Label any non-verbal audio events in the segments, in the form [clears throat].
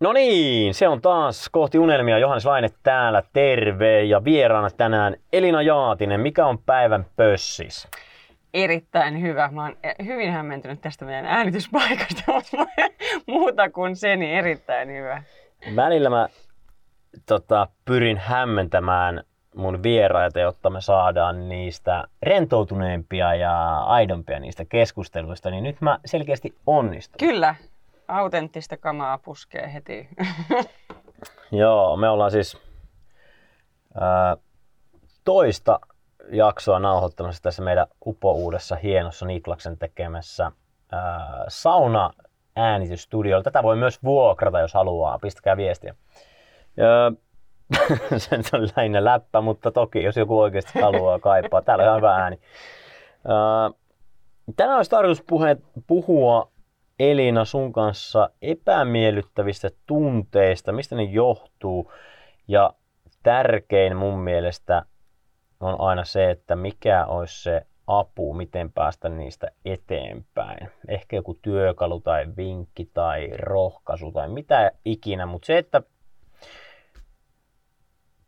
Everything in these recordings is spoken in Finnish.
No niin, se on taas kohti unelmia. Johannes Laine täällä, terve. Ja vieraana tänään Elina Jaatinen. Mikä on päivän pössis? Erittäin hyvä. Mä oon hyvin hämmentynyt tästä meidän äänityspaikasta, [laughs] mutta muuta kuin se, niin erittäin hyvä. Välillä mä tota, pyrin hämmentämään mun vieraita, jotta me saadaan niistä rentoutuneempia ja aidompia niistä keskusteluista, niin nyt mä selkeästi onnistun. Kyllä, autenttista kamaa puskee heti. [laughs] Joo, me ollaan siis ää, toista jaksoa nauhoittamassa tässä meidän upouudessa hienossa Niklaksen tekemässä ää, sauna äänitysstudiolla. Tätä voi myös vuokrata, jos haluaa. Pistäkää viestiä. Ja, [laughs] se on lähinnä läppä, mutta toki jos joku oikeasti haluaa kaipaa. Täällä on hyvä ääni. Ää, tänään olisi tarkoitus puhua Elina sun kanssa epämiellyttävistä tunteista, mistä ne johtuu. Ja tärkein mun mielestä on aina se, että mikä olisi se apu, miten päästä niistä eteenpäin. Ehkä joku työkalu tai vinkki tai rohkaisu tai mitä ikinä, mutta se, että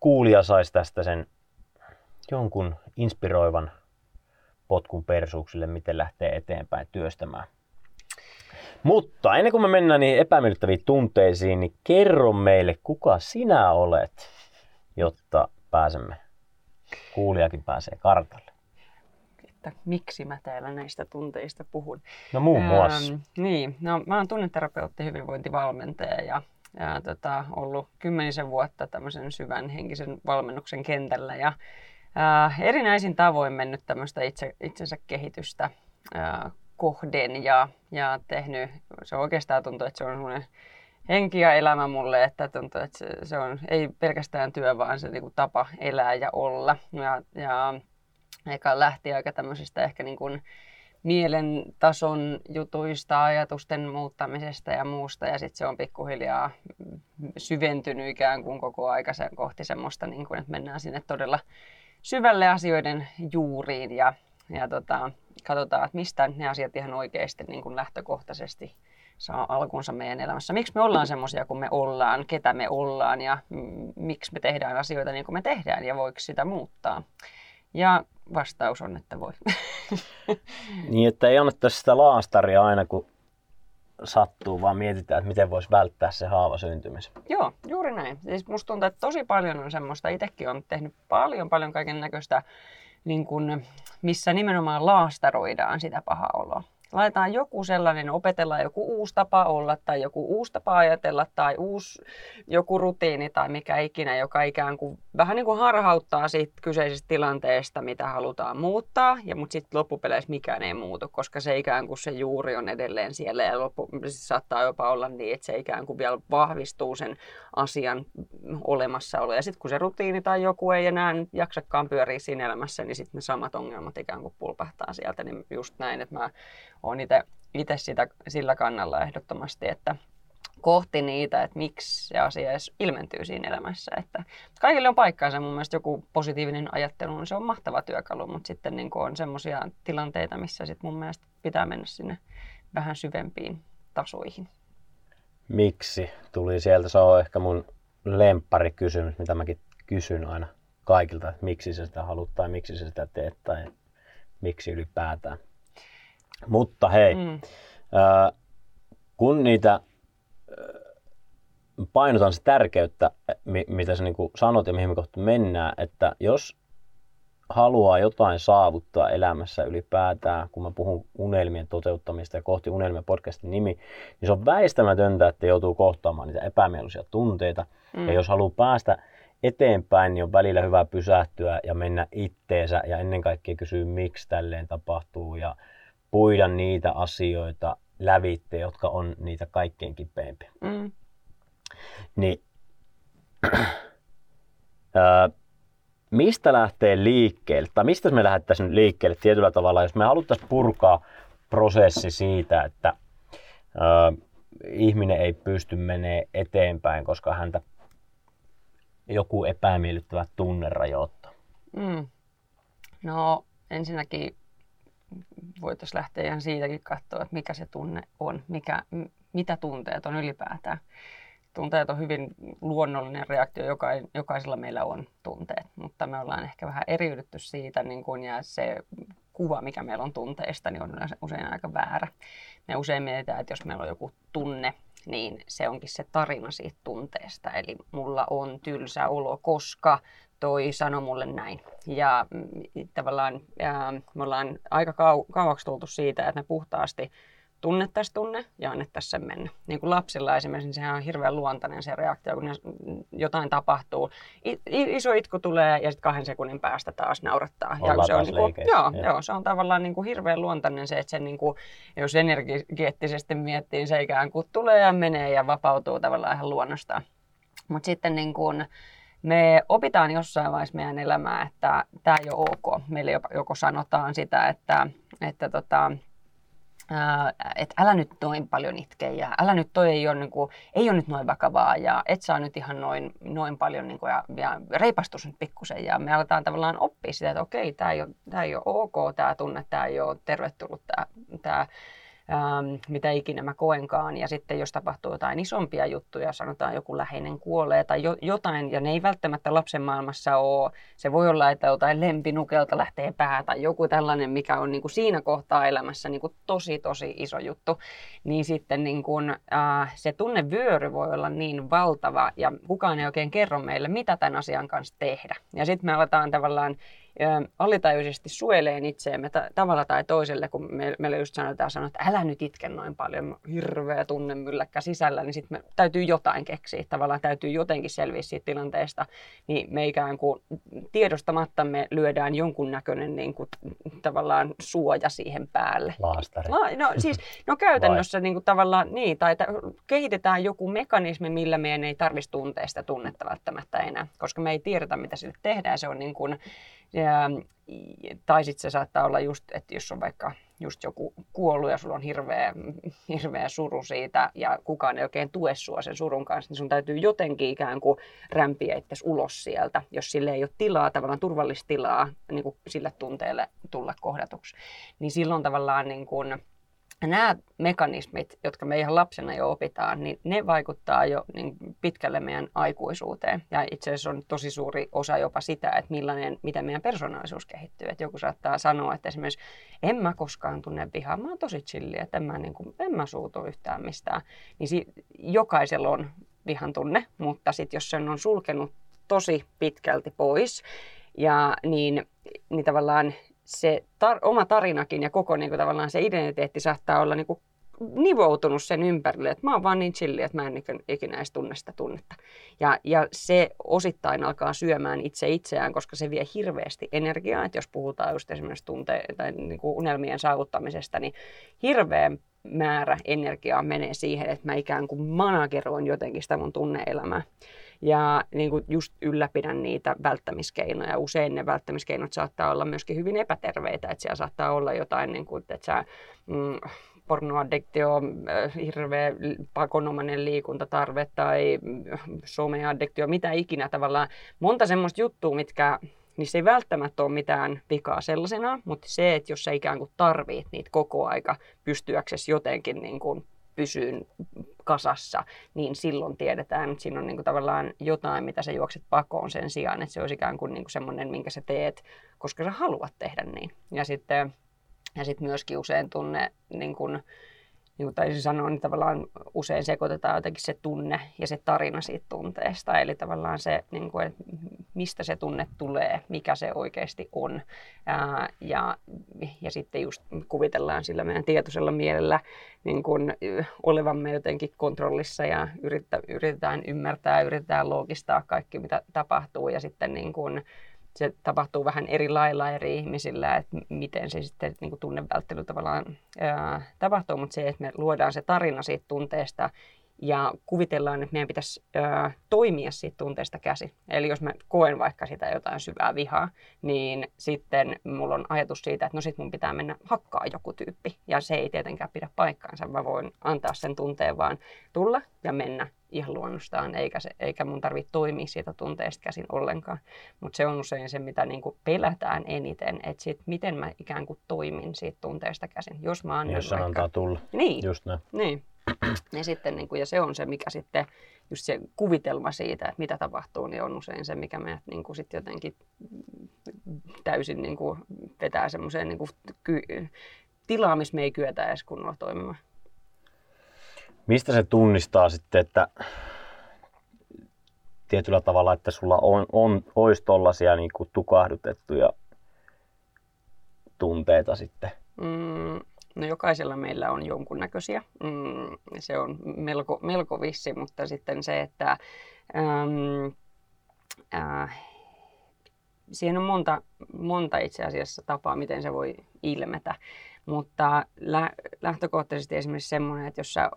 kuulija saisi tästä sen jonkun inspiroivan potkun persuuksille, miten lähtee eteenpäin työstämään mutta ennen kuin me mennään niihin epämiellyttäviin tunteisiin, niin kerro meille, kuka sinä olet, jotta pääsemme, kuulijakin pääsee kartalle. Että miksi mä täällä näistä tunteista puhun? No muun muassa. Ähm, niin, no mä oon tunneterapeutti, hyvinvointivalmentaja ja, ja tota, ollut kymmenisen vuotta tämmöisen syvän henkisen valmennuksen kentällä ja äh, erinäisin tavoin mennyt tämmöistä itse, itsensä kehitystä äh, kohden ja, ja tehnyt, se oikeastaan tuntuu, että se on semmoinen henki ja elämä mulle, että tuntuu, että se, se on ei pelkästään työ, vaan se niin kuin tapa elää ja olla. Ja, ja eikä lähti aika tämmöisistä ehkä niin kuin mielen tason jutuista, ajatusten muuttamisesta ja muusta. Ja sitten se on pikkuhiljaa syventynyt ikään kuin koko aika sen kohti semmoista, niin kuin, että mennään sinne todella syvälle asioiden juuriin. Ja, ja tota, katsotaan, että mistä ne asiat ihan oikeasti niin kuin lähtökohtaisesti saa alkunsa meidän elämässä. Miksi me ollaan semmoisia kuin me ollaan, ketä me ollaan ja miksi me tehdään asioita niin kuin me tehdään ja voiko sitä muuttaa. Ja vastaus on, että voi. [laughs] niin, että ei annettaisi sitä laastaria aina kun sattuu, vaan mietitään, että miten voisi välttää se haava syntymisen. Joo, juuri näin. Siis musta tuntuu, että tosi paljon on semmoista, itsekin on tehnyt paljon paljon kaiken näköistä niin kuin, missä nimenomaan laastaroidaan sitä pahaa oloa laitetaan joku sellainen, opetellaan joku uusi tapa olla tai joku uusi tapa ajatella tai uusi joku rutiini tai mikä ikinä, joka ikään kuin vähän niin kuin harhauttaa siitä kyseisestä tilanteesta, mitä halutaan muuttaa, ja mutta sitten loppupeleissä mikään ei muutu, koska se ikään kuin se juuri on edelleen siellä ja loppu, siis saattaa jopa olla niin, että se ikään kuin vielä vahvistuu sen asian olemassaolo. Ja sitten kun se rutiini tai joku ei enää jaksakaan pyöriä siinä elämässä, niin sitten ne samat ongelmat ikään kuin pulpahtaa sieltä, niin just näin, että mä olen itse sitä, sillä kannalla ehdottomasti, että kohti niitä, että miksi se asia edes ilmentyy siinä elämässä. Että kaikille on paikkaansa. Mun mielestä joku positiivinen ajattelu, niin se on mahtava työkalu, mutta sitten niin on semmoisia tilanteita, missä sit mun mielestä pitää mennä sinne vähän syvempiin tasoihin. Miksi tuli sieltä? Se on ehkä mun kysymys, mitä mäkin kysyn aina kaikilta, että miksi se sitä haluaa tai miksi se sitä teet tai miksi ylipäätään. Mutta hei, mm. ää, kun niitä painotan se tärkeyttä, mitä sä niin sanot ja mihin me kohta mennään, että jos haluaa jotain saavuttaa elämässä ylipäätään, kun mä puhun unelmien toteuttamista ja kohti unelmia podcastin nimi, niin se on väistämätöntä, että joutuu kohtaamaan niitä epämieluisia tunteita. Mm. Ja jos haluaa päästä eteenpäin, niin on välillä hyvä pysähtyä ja mennä itteensä ja ennen kaikkea kysyä, miksi tälleen tapahtuu ja puida niitä asioita lävitte, jotka on niitä kaikkein kipeimpiä. Mm. Niin, [clears throat] ää, mistä lähtee liikkeelle, tai mistä me lähdettäisiin liikkeelle tietyllä tavalla, jos me haluttaisiin purkaa prosessi siitä, että ää, ihminen ei pysty menemään eteenpäin, koska häntä joku epämiellyttävä tunne rajoittaa? Mm. No ensinnäkin voitaisiin lähteä ihan siitäkin katsoa, että mikä se tunne on, mikä, mitä tunteet on ylipäätään. tunteet on hyvin luonnollinen reaktio, joka, jokaisella meillä on tunteet, mutta me ollaan ehkä vähän eriydytty siitä niin kun, ja se kuva, mikä meillä on tunteista, niin on usein aika väärä. Me usein mietitään, että jos meillä on joku tunne, niin se onkin se tarina siitä tunteesta. Eli mulla on tylsä olo, koska toi sanoi mulle näin. Ja mm, tavallaan ja me ollaan aika kau- kauaksi tultu siitä, että me puhtaasti tunnettaisiin tunne ja annettaisiin sen mennä. Niin kuin lapsilla esimerkiksi, niin sehän on hirveän luontainen se reaktio, kun jotain tapahtuu. I, iso itku tulee ja sitten kahden sekunnin päästä taas naurattaa. ja se on, niin kuin, joo, joo. joo, se on tavallaan niin kuin hirveän luontainen se, että se niin kuin, jos energeettisesti miettii, se ikään kuin tulee ja menee ja vapautuu tavallaan ihan luonnostaan. Mutta sitten niin kuin, me opitaan jossain vaiheessa meidän elämää, että tämä ei ole ok. Meille joko sanotaan sitä, että, että tota, että älä nyt noin paljon itke ja älä nyt toi ei ole, niin kuin, ei ole nyt noin vakavaa ja et saa nyt ihan noin, noin paljon niin kuin, ja, ja reipastus nyt pikkusen ja me aletaan tavallaan oppia sitä, että okei, tämä ei, ole, tämä ei ole ok, tämä tunne, tämä ei ole tervetullut, tämä, tämä ähm, mitä ikinä mä koenkaan. Ja sitten jos tapahtuu jotain isompia juttuja, sanotaan joku läheinen kuolee tai jo, jotain, ja ne ei välttämättä lapsen maailmassa ole. Se voi olla, että jotain lempinukelta lähtee pää tai joku tällainen, mikä on niin kuin siinä kohtaa elämässä niin kuin tosi tosi iso juttu. Niin sitten niin kuin, äh, se tunnevyöry voi olla niin valtava ja kukaan ei oikein kerro meille, mitä tämän asian kanssa tehdä. Ja sitten me aletaan tavallaan alitajuisesti suojeleen itseämme ta- tavalla tai toiselle, kun me, meille just sanotaan, sanoa, että älä nyt itke noin paljon, hirveä tunnemylläkkä sisällä, niin sitten täytyy jotain keksiä, tavallaan täytyy jotenkin selviä siitä tilanteesta, niin me ikään kuin tiedostamatta me lyödään jonkunnäköinen niin kuin, tavallaan suoja siihen päälle. Laastari. La, no siis, no käytännössä niin kuin, tavallaan niin, tai t- kehitetään joku mekanismi, millä meidän ei tarvitsisi tunteesta tunnetta välttämättä enää, koska me ei tiedetä, mitä sille tehdään, se on niin kuin, tai sitten se saattaa olla just, että jos on vaikka just joku kuollut ja sulla on hirveä, hirveä suru siitä ja kukaan ei oikein tue sua sen surun kanssa, niin sun täytyy jotenkin ikään kuin rämpiä itsesi ulos sieltä, jos sille ei ole tilaa, tavallaan turvallista tilaa niin kuin sille tunteelle tulla kohdatuksi. Niin silloin tavallaan niin kuin, nämä mekanismit, jotka me ihan lapsena jo opitaan, niin ne vaikuttaa jo niin pitkälle meidän aikuisuuteen. Ja itse asiassa on tosi suuri osa jopa sitä, että millainen, miten meidän persoonallisuus kehittyy. Että joku saattaa sanoa, että esimerkiksi en mä koskaan tunne vihaa, mä oon tosi chilli, että en mä, niin kuin, en mä suutu yhtään mistään. Niin si- jokaisella on vihan tunne, mutta sitten jos sen on sulkenut tosi pitkälti pois, ja niin, niin tavallaan se tar- oma tarinakin ja koko niin kuin, tavallaan se identiteetti saattaa olla niin kuin, nivoutunut sen ympärille, että mä oon vaan niin chilli, että mä en ikinä edes tunne sitä tunnetta. Ja, ja se osittain alkaa syömään itse itseään, koska se vie hirveästi energiaa, että jos puhutaan just esimerkiksi tunte- tai niin kuin unelmien saavuttamisesta, niin hirveän määrä energiaa menee siihen, että mä ikään kuin manageroin jotenkin sitä mun tunneelämää ja niin kuin just ylläpidän niitä välttämiskeinoja. Usein ne välttämiskeinot saattaa olla myöskin hyvin epäterveitä, että siellä saattaa olla jotain, niin kuin, että sä, mm, pornoaddiktio, äh, hirveä pakonomainen liikuntatarve tai äh, someaddiktio, mitä ikinä tavallaan. Monta semmoista juttua, mitkä se ei välttämättä ole mitään vikaa sellaisena, mutta se, että jos sä ikään kuin tarvit niitä koko aika pystyäksesi jotenkin niin kuin pysyyn kasassa, niin silloin tiedetään, että siinä on niin kuin tavallaan jotain, mitä sä juokset pakoon sen sijaan, että se olisi ikään kuin, niin kuin semmoinen, minkä sä teet, koska sä haluat tehdä niin. Ja sitten ja sitten myöskin usein tunne, niin kuin, niin kuin taisin sanoa, niin tavallaan usein sekoitetaan jotenkin se tunne ja se tarina siitä tunteesta. Eli tavallaan se, niin kuin, että mistä se tunne tulee, mikä se oikeasti on. Ää, ja, ja sitten just kuvitellaan sillä meidän tietoisella mielellä niin kuin, olevamme jotenkin kontrollissa ja yritetään ymmärtää, yritetään loogistaa kaikki, mitä tapahtuu. Ja sitten niin kuin, se tapahtuu vähän eri lailla eri ihmisillä, että miten se sitten niin kuin tunnevälttely tavallaan ää, tapahtuu, mutta se, että me luodaan se tarina siitä tunteesta ja kuvitellaan, että meidän pitäisi ää, toimia siitä tunteesta käsi. Eli jos mä koen vaikka sitä jotain syvää vihaa, niin sitten mulla on ajatus siitä, että no sit mun pitää mennä hakkaa joku tyyppi. Ja se ei tietenkään pidä paikkaansa. Mä voin antaa sen tunteen vaan tulla ja mennä ihan luonnostaan, eikä, se, eikä mun tarvitse toimia siitä tunteesta käsin ollenkaan. Mutta se on usein se, mitä niinku pelätään eniten, että sit miten mä ikään kuin toimin siitä tunteesta käsin. Jos mä annan Jos vaikka... antaa tulla. Niin. Just näin. Niin. Ja, sitten, niin kuin, ja se on se, mikä sitten, just se kuvitelma siitä, että mitä tapahtuu, niin on usein se, mikä meidät niin kuin, sit jotenkin täysin niin kuin, vetää semmoiseen niin kuin, ky- tilaa, missä me ei kyetä edes kunnolla toimimaan. Mistä se tunnistaa sitten, että tietyllä tavalla, että sulla on, on, olisi tollaisia niin kuin tukahdutettuja tunteita sitten? Mm, no jokaisella meillä on jonkunnäköisiä. Mm, se on melko, melko vissi, mutta sitten se, että äm, äh, siihen on monta, monta itse asiassa tapaa, miten se voi ilmetä. Mutta lähtökohtaisesti esimerkiksi semmoinen, että jos sä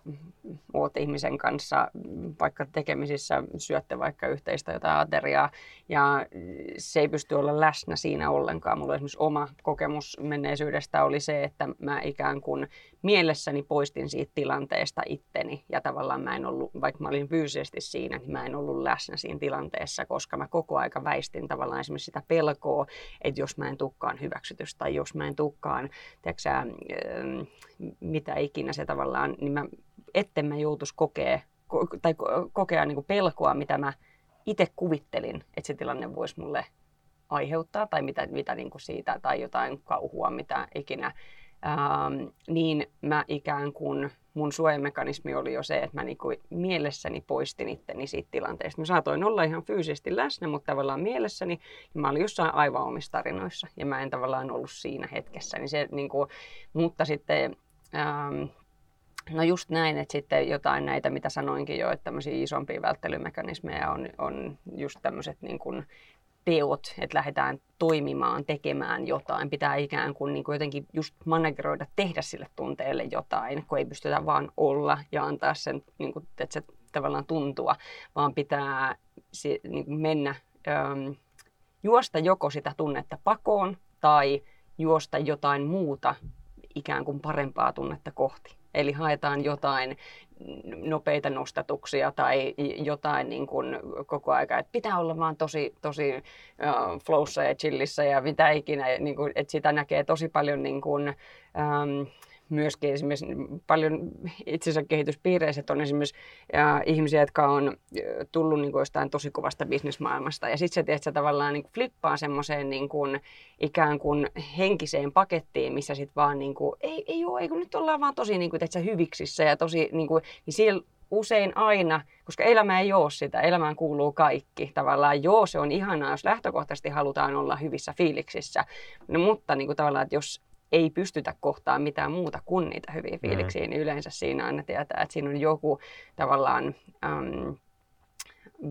oot ihmisen kanssa vaikka tekemisissä, syötte vaikka yhteistä jotain ateriaa ja se ei pysty olla läsnä siinä ollenkaan. Mulla esimerkiksi oma kokemus menneisyydestä oli se, että mä ikään kuin mielessäni poistin siitä tilanteesta itteni. Ja tavallaan mä en ollut, vaikka mä olin fyysisesti siinä, niin mä en ollut läsnä siinä tilanteessa, koska mä koko aika väistin tavallaan esimerkiksi sitä pelkoa, että jos mä en tukkaan hyväksytys tai jos mä en tukkaan, tiedätkö, Ähm, mitä ikinä se tavallaan, niin mä, etten mä joutuisi kokea, tai kokea niin kuin pelkoa, mitä mä itse kuvittelin, että se tilanne voisi mulle aiheuttaa, tai mitä, mitä niin kuin siitä, tai jotain kauhua, mitä ikinä, ähm, niin mä ikään kuin mun suojamekanismi oli jo se, että mä niinku mielessäni poistin itteni siitä tilanteesta. Mä saatoin olla ihan fyysisesti läsnä, mutta tavallaan mielessäni niin mä olin jossain aivan omissa tarinoissa ja mä en tavallaan ollut siinä hetkessä. Niin se, niinku, mutta sitten ähm, No just näin, että sitten jotain näitä, mitä sanoinkin jo, että tämmöisiä isompia välttelymekanismeja on, on just tämmöiset niin teot, että lähdetään toimimaan, tekemään jotain. Pitää ikään kuin, niin kuin jotenkin just manageroida, tehdä sille tunteelle jotain, kun ei pystytä vaan olla ja antaa sen, niin kuin, että se tavallaan tuntua, vaan pitää se, niin kuin mennä, äm, juosta joko sitä tunnetta pakoon tai juosta jotain muuta ikään kuin parempaa tunnetta kohti. Eli haetaan jotain nopeita nostatuksia tai jotain niin kuin koko aika, että pitää olla vaan tosi, tosi uh, flowssa ja chillissä ja mitä ikinä, niin kuin, että sitä näkee tosi paljon niin kuin, um, myöskin esimerkiksi paljon itsensä kehityspiireissä, että on esimerkiksi ja, ihmisiä, jotka on tullut niin kuin jostain tosi kovasta bisnesmaailmasta. Ja sitten se, se tavallaan niin kuin flippaa semmoiseen niin kuin, ikään kuin henkiseen pakettiin, missä sitten vaan niin kuin, ei, ei ole, ei kun nyt ollaan vaan tosi niin kuin, että hyviksissä ja tosi, niin kuin, niin siellä usein aina, koska elämä ei ole sitä, elämään kuuluu kaikki. Tavallaan joo, se on ihanaa, jos lähtökohtaisesti halutaan olla hyvissä fiiliksissä, no, mutta niin kuin tavallaan, että jos ei pystytä kohtaan mitään muuta kuin niitä hyviä fiiliksiä, mm. niin yleensä siinä aina tietää, että siinä on joku tavallaan äm,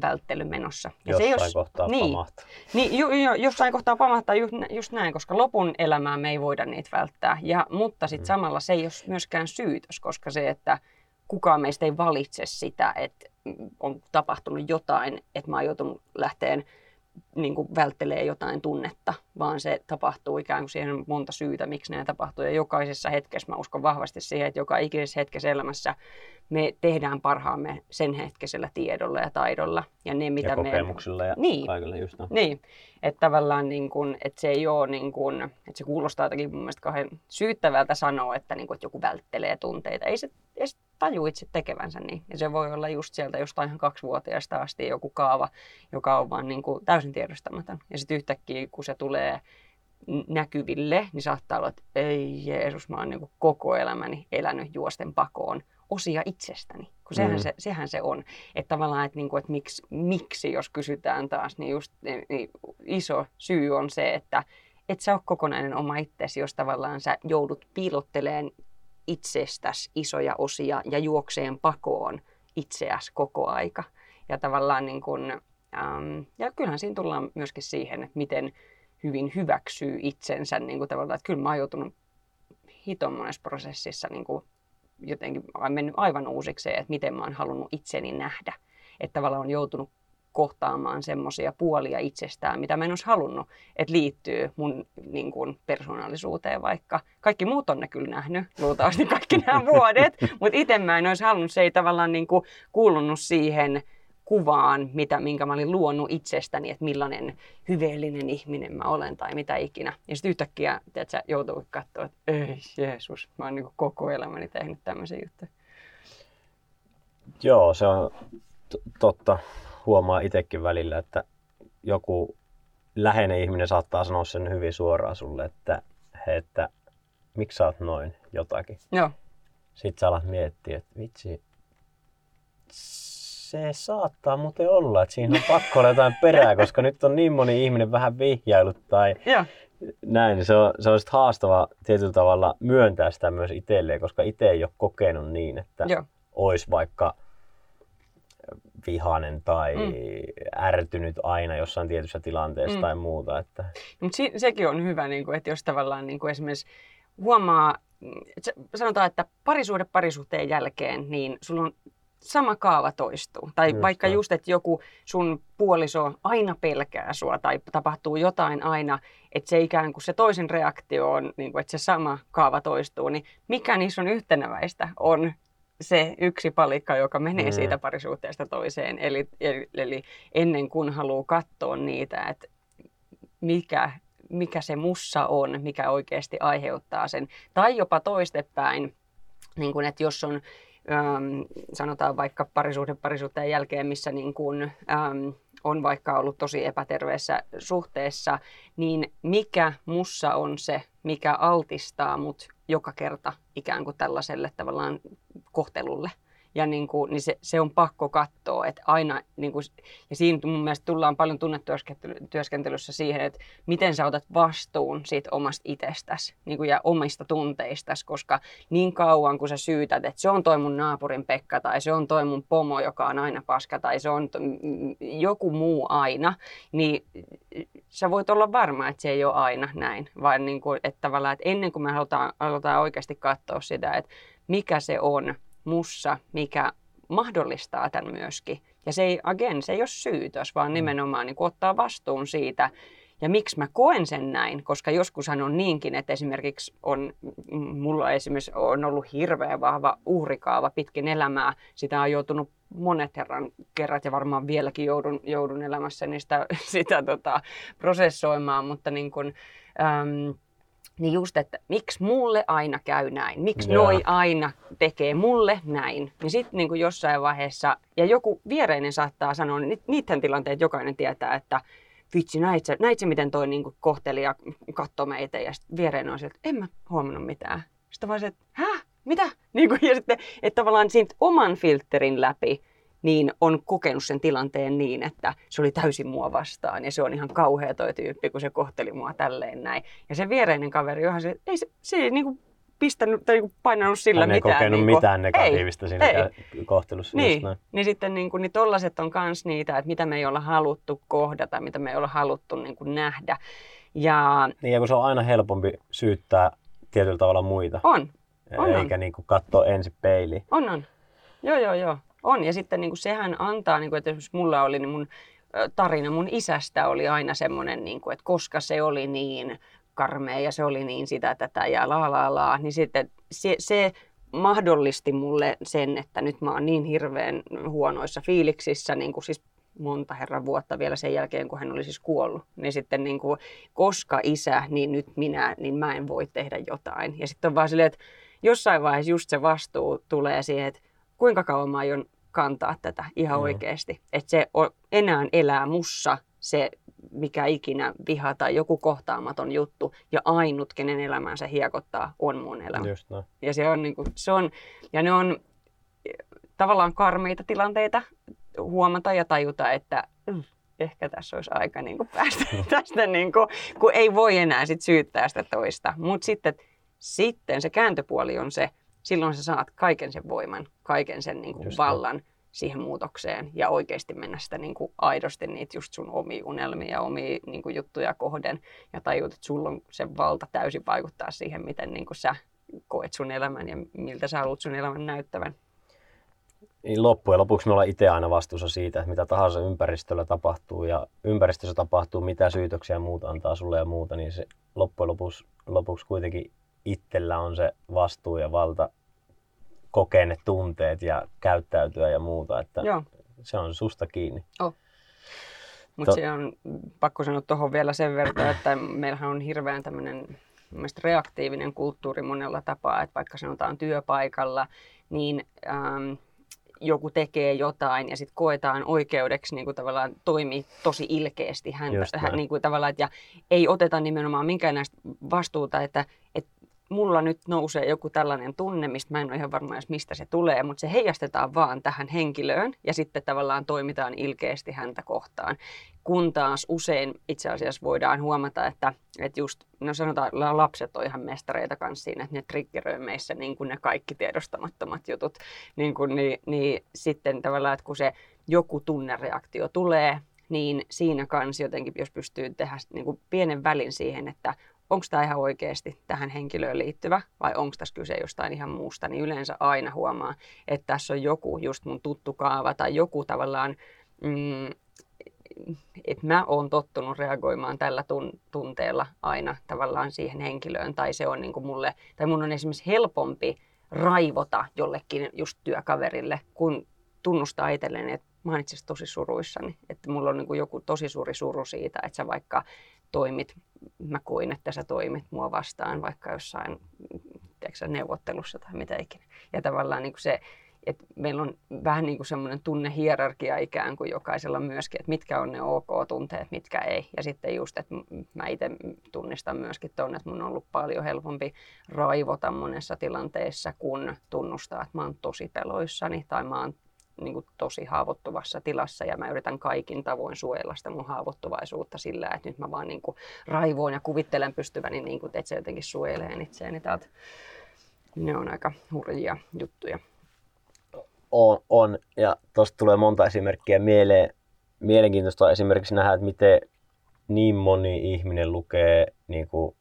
välttely menossa. Ja jossain se, jos, kohtaa niin, pamahtaa. Niin, ju, ju, jossain kohtaa pamahtaa just, just näin, koska lopun elämää me ei voida niitä välttää. Ja, mutta sitten mm. samalla se ei ole myöskään syytös, koska se, että kukaan meistä ei valitse sitä, että on tapahtunut jotain, että mä oon joutunut lähteen niin välttelee jotain tunnetta, vaan se tapahtuu ikään kuin siihen on monta syytä, miksi ne tapahtuu. Ja jokaisessa hetkessä mä uskon vahvasti siihen, että joka ikisessä hetkessä elämässä me tehdään parhaamme sen hetkisellä tiedolla ja taidolla. Ja, ne, mitä ja kokemuksilla me... ja niin. kaikilla just no. Niin, että tavallaan niin kuin, että se ei ole niin kuin, että se kuulostaa jotenkin mun mielestä kauhean syyttävältä sanoa, että, niin kuin, että joku välttelee tunteita. Ei se, ei se taju itse tekevänsä niin. Ja se voi olla just sieltä jostain ihan kaksivuotiaasta asti joku kaava, joka on vaan niin kuin täysin tiedostamaton. Ja sitten yhtäkkiä, kun se tulee näkyville, niin saattaa olla, että ei Jeesus, mä oon niin koko elämäni elänyt juosten pakoon osia itsestäni. Kun sehän, mm. se, sehän se on. Että tavallaan, että, niin kuin, että miksi, miksi, jos kysytään taas, niin just niin, niin iso syy on se, että et sä ole kokonainen oma itsesi, jos tavallaan sä joudut piilotteleen itsestäsi isoja osia ja juokseen pakoon itseäsi koko aika. Ja tavallaan niin kuin, ähm, ja kyllähän siinä tullaan myöskin siihen, että miten hyvin hyväksyy itsensä niin kuin tavallaan, että kyllä mä oon joutunut hiton monessa prosessissa niin kuin jotenkin mennyt aivan uusiksi että miten mä oon halunnut itseni nähdä. Että tavallaan on joutunut kohtaamaan semmoisia puolia itsestään, mitä mä en olisi halunnut, että liittyy mun niin kuin, persoonallisuuteen vaikka. Kaikki muut on ne kyllä nähnyt, luultavasti kaikki nämä vuodet, [laughs] mutta itse mä en olisi halunnut, se ei tavallaan niin kuin, kuulunut siihen kuvaan, mitä, minkä mä olin luonut itsestäni, että millainen hyveellinen ihminen mä olen tai mitä ikinä. Ja sitten yhtäkkiä tiedätkö, joutuu katsoa, että ei Jeesus, mä oon niin koko elämäni tehnyt tämmöisiä juttuja. Joo, se on t- totta. Huomaa itsekin välillä, että joku läheinen ihminen saattaa sanoa sen hyvin suoraan sulle, että, he, että miksi sä oot noin jotakin. Joo. Sitten sä alat miettiä, että vitsi, se saattaa muuten olla, että siinä on pakko olla jotain perää, [laughs] koska nyt on niin moni ihminen vähän vihjailut tai Joo. näin. niin Se on, se on sit haastava tietyllä tavalla myöntää sitä myös itselleen, koska itse ei ole kokenut niin, että Joo. olisi vaikka vihanen tai Mm. ärtynyt aina jossain tietyssä tilanteessa Mm. tai muuta. Että, Mutta si- sekin on hyvä, niin kuin, että jos tavallaan niin kuin esimerkiksi huomaa, että se- sanotaan, että parisuhde parisuhteen jälkeen, niin sulla on sama kaava toistuu. Tai Just vaikka näin. just, että joku sun puoliso aina pelkää sua tai tapahtuu jotain aina, että se ikään kuin se toisen reaktio on, niin kuin, että se sama kaava toistuu, niin mikä niissä on yhtenäväistä on se yksi palikka, joka menee Mm. siitä parisuhteesta toiseen. Eli, eli, eli ennen kuin haluaa katsoa niitä, että mikä, mikä se mussa on, mikä oikeasti aiheuttaa sen. Tai jopa toistepäin, niin kuin, että jos on, äm, sanotaan vaikka parisuhde parisuhteen jälkeen, missä niin kuin, äm, on vaikka ollut tosi epäterveessä suhteessa, niin mikä mussa on se, mikä altistaa mut joka kerta ikään kuin tällaiselle tavallaan kohtelulle. Ja niin kuin, niin se, se on pakko katsoa, että aina, niin kuin, ja siinä mun mielestä tullaan paljon tunnetyöskentelyssä siihen, että miten sä otat vastuun siitä omasta itsestäsi niin kuin, ja omista tunteistasi, koska niin kauan kun sä syytät, että se on toi mun naapurin Pekka, tai se on toi mun pomo, joka on aina paska, tai se on joku muu aina, niin sä voit olla varma, että se ei ole aina näin, vaan niin kuin, että tavallaan, että ennen kuin me halutaan, halutaan oikeasti katsoa sitä, että mikä se on mussa, mikä mahdollistaa tämän myöskin. Ja se ei, again, se ei ole syytös, vaan nimenomaan niin ottaa vastuun siitä, ja miksi mä koen sen näin, koska joskushan on niinkin, että esimerkiksi on, m- mulla esimerkiksi on ollut hirveän vahva uhrikaava pitkin elämää. Sitä on joutunut monet herran kerrat ja varmaan vieläkin joudun, joudun elämässäni sitä, [laughs] sitä tota, prosessoimaan, mutta niin kun, äm, niin just, että miksi mulle aina käy näin, miksi Joo. noi aina tekee mulle näin, niin sitten niin jossain vaiheessa, ja joku viereinen saattaa sanoa, niin niiden tilanteet jokainen tietää, että vitsi, näit sä, näit sä miten toi niin kohteli ja katsoi meitä, ja sitten viereinen on sieltä, että en mä huomannut mitään. Sitten vaan se, että häh, mitä? Niin kuin, ja sitten, että tavallaan siitä oman filterin läpi, niin on kokenut sen tilanteen niin, että se oli täysin mua vastaan ja se on ihan kauhea toi tyyppi, kun se kohteli mua tälleen näin. Ja se viereinen kaveri, johon se, ei se, se ei niinku pistänyt tai niinku painanut sillä hän ei mitään. kokenut niinku, mitään negatiivista ei, siinä ei. kohtelussa. just Niin, näin. niin sitten niin, kuin, niin tollaset on kans niitä, että mitä me ei olla haluttu kohdata, mitä me ei olla haluttu niin kuin nähdä. Ja Niin, ja kun se on aina helpompi syyttää tietyllä tavalla muita, on, on, eikä niin kuin katsoa ensin peiliin. On, on. Joo, joo, joo. On. Ja sitten niin kuin sehän antaa, niin kuin, että esimerkiksi mulla oli niin mun tarina mun isästä oli aina semmoinen, niin kuin, että koska se oli niin karmea ja se oli niin sitä tätä ja la la la, niin sitten se, se mahdollisti mulle sen, että nyt mä oon niin hirveän huonoissa fiiliksissä, niin kuin siis monta herran vuotta vielä sen jälkeen, kun hän oli siis kuollut. Niin sitten niin kuin, koska isä, niin nyt minä, niin mä en voi tehdä jotain. Ja sitten on vaan silleen, että jossain vaiheessa just se vastuu tulee siihen, että kuinka kauan mä aion kantaa tätä ihan Mm. oikeasti. Että se on, enää elää mussa se mikä ikinä viha tai joku kohtaamaton juttu. Ja ainut, kenen elämään se hiekottaa, on mun elämä. Just. Ja se on, niin kuin, se on, ja ne on tavallaan karmeita tilanteita huomata ja tajuta, että mm, ehkä tässä olisi aika niin kuin päästä [laughs] tästä, niin kuin, kun ei voi enää sit syyttää sitä toista. Mutta sitten, sitten se kääntöpuoli on se, silloin sä saat kaiken sen voiman, kaiken sen niin kuin vallan siihen muutokseen ja oikeasti mennä sitä niin kuin aidosti niitä just sun omia unelmia ja omia niin kuin juttuja kohden ja tajut, että sulla on se valta täysin vaikuttaa siihen, miten niin kuin sä koet sun elämän ja miltä sä haluat sun elämän näyttävän. Niin loppujen lopuksi me ollaan itse aina vastuussa siitä, että mitä tahansa ympäristöllä tapahtuu ja ympäristössä tapahtuu, mitä syytöksiä muuta antaa sulle ja muuta, niin se loppujen lopuksi, lopuksi kuitenkin itsellä on se vastuu ja valta kokea ne tunteet ja käyttäytyä ja muuta, että Joo. se on susta kiinni. Mutta To- se on pakko sanoa tuohon vielä sen verran, että meillähän on hirveän tämmöinen reaktiivinen kulttuuri monella tapaa, että vaikka sanotaan työpaikalla, niin ähm, joku tekee jotain ja sitten koetaan oikeudeksi niin kuin tavallaan toimii tosi ilkeästi häntä, hän, niin kuin tavallaan, että, ja ei oteta nimenomaan minkään näistä vastuuta, että, että mulla nyt nousee joku tällainen tunne, mistä mä en ole ihan varma edes mistä se tulee, mutta se heijastetaan vaan tähän henkilöön ja sitten tavallaan toimitaan ilkeästi häntä kohtaan. Kun taas usein itse asiassa voidaan huomata, että, että just, no sanotaan, la- lapset on ihan mestareita kanssa siinä, että ne triggeröi meissä niin kuin ne kaikki tiedostamattomat jutut, niin, kuin, niin, niin sitten tavallaan, että kun se joku tunnereaktio tulee, niin siinä kanssa jotenkin, jos pystyy tehdä niin kuin pienen välin siihen, että onko tämä ihan oikeasti tähän henkilöön liittyvä vai onko tässä kyse jostain ihan muusta, niin yleensä aina huomaa, että tässä on joku just mun tuttu kaava tai joku tavallaan, mm, että mä oon tottunut reagoimaan tällä tun- tunteella aina tavallaan siihen henkilöön tai se on niin kuin mulle, tai mun on esimerkiksi helpompi raivota jollekin just työkaverille, kun tunnustaa itselleen, että mä oon itse asiassa tosi suruissani, että mulla on niin kuin joku tosi suuri suru siitä, että sä vaikka toimit, mä koin, että sä toimit mua vastaan vaikka jossain tiedätkö, neuvottelussa tai mitä ikinä. Ja tavallaan niin kuin se, että meillä on vähän niin kuin semmoinen tunnehierarkia ikään kuin jokaisella myöskin, että mitkä on ne ok-tunteet, mitkä ei. Ja sitten just, että mä itse tunnistan myöskin tuonne, että mun on ollut paljon helpompi raivota monessa tilanteessa, kun tunnustaa, että mä oon tosi peloissani tai mä oon niin kuin tosi haavoittuvassa tilassa ja mä yritän kaikin tavoin suojella sitä mun haavoittuvaisuutta sillä, että nyt mä vaan niin kuin raivoon ja kuvittelen pystyväni, niin kuin, että se jotenkin suojelee itseäni täältä. Ne on aika hurjia juttuja. on, on. ja tuosta tulee monta esimerkkiä mieleen. Mielenkiintoista on esimerkiksi nähdä, että miten niin moni ihminen lukee niin kuin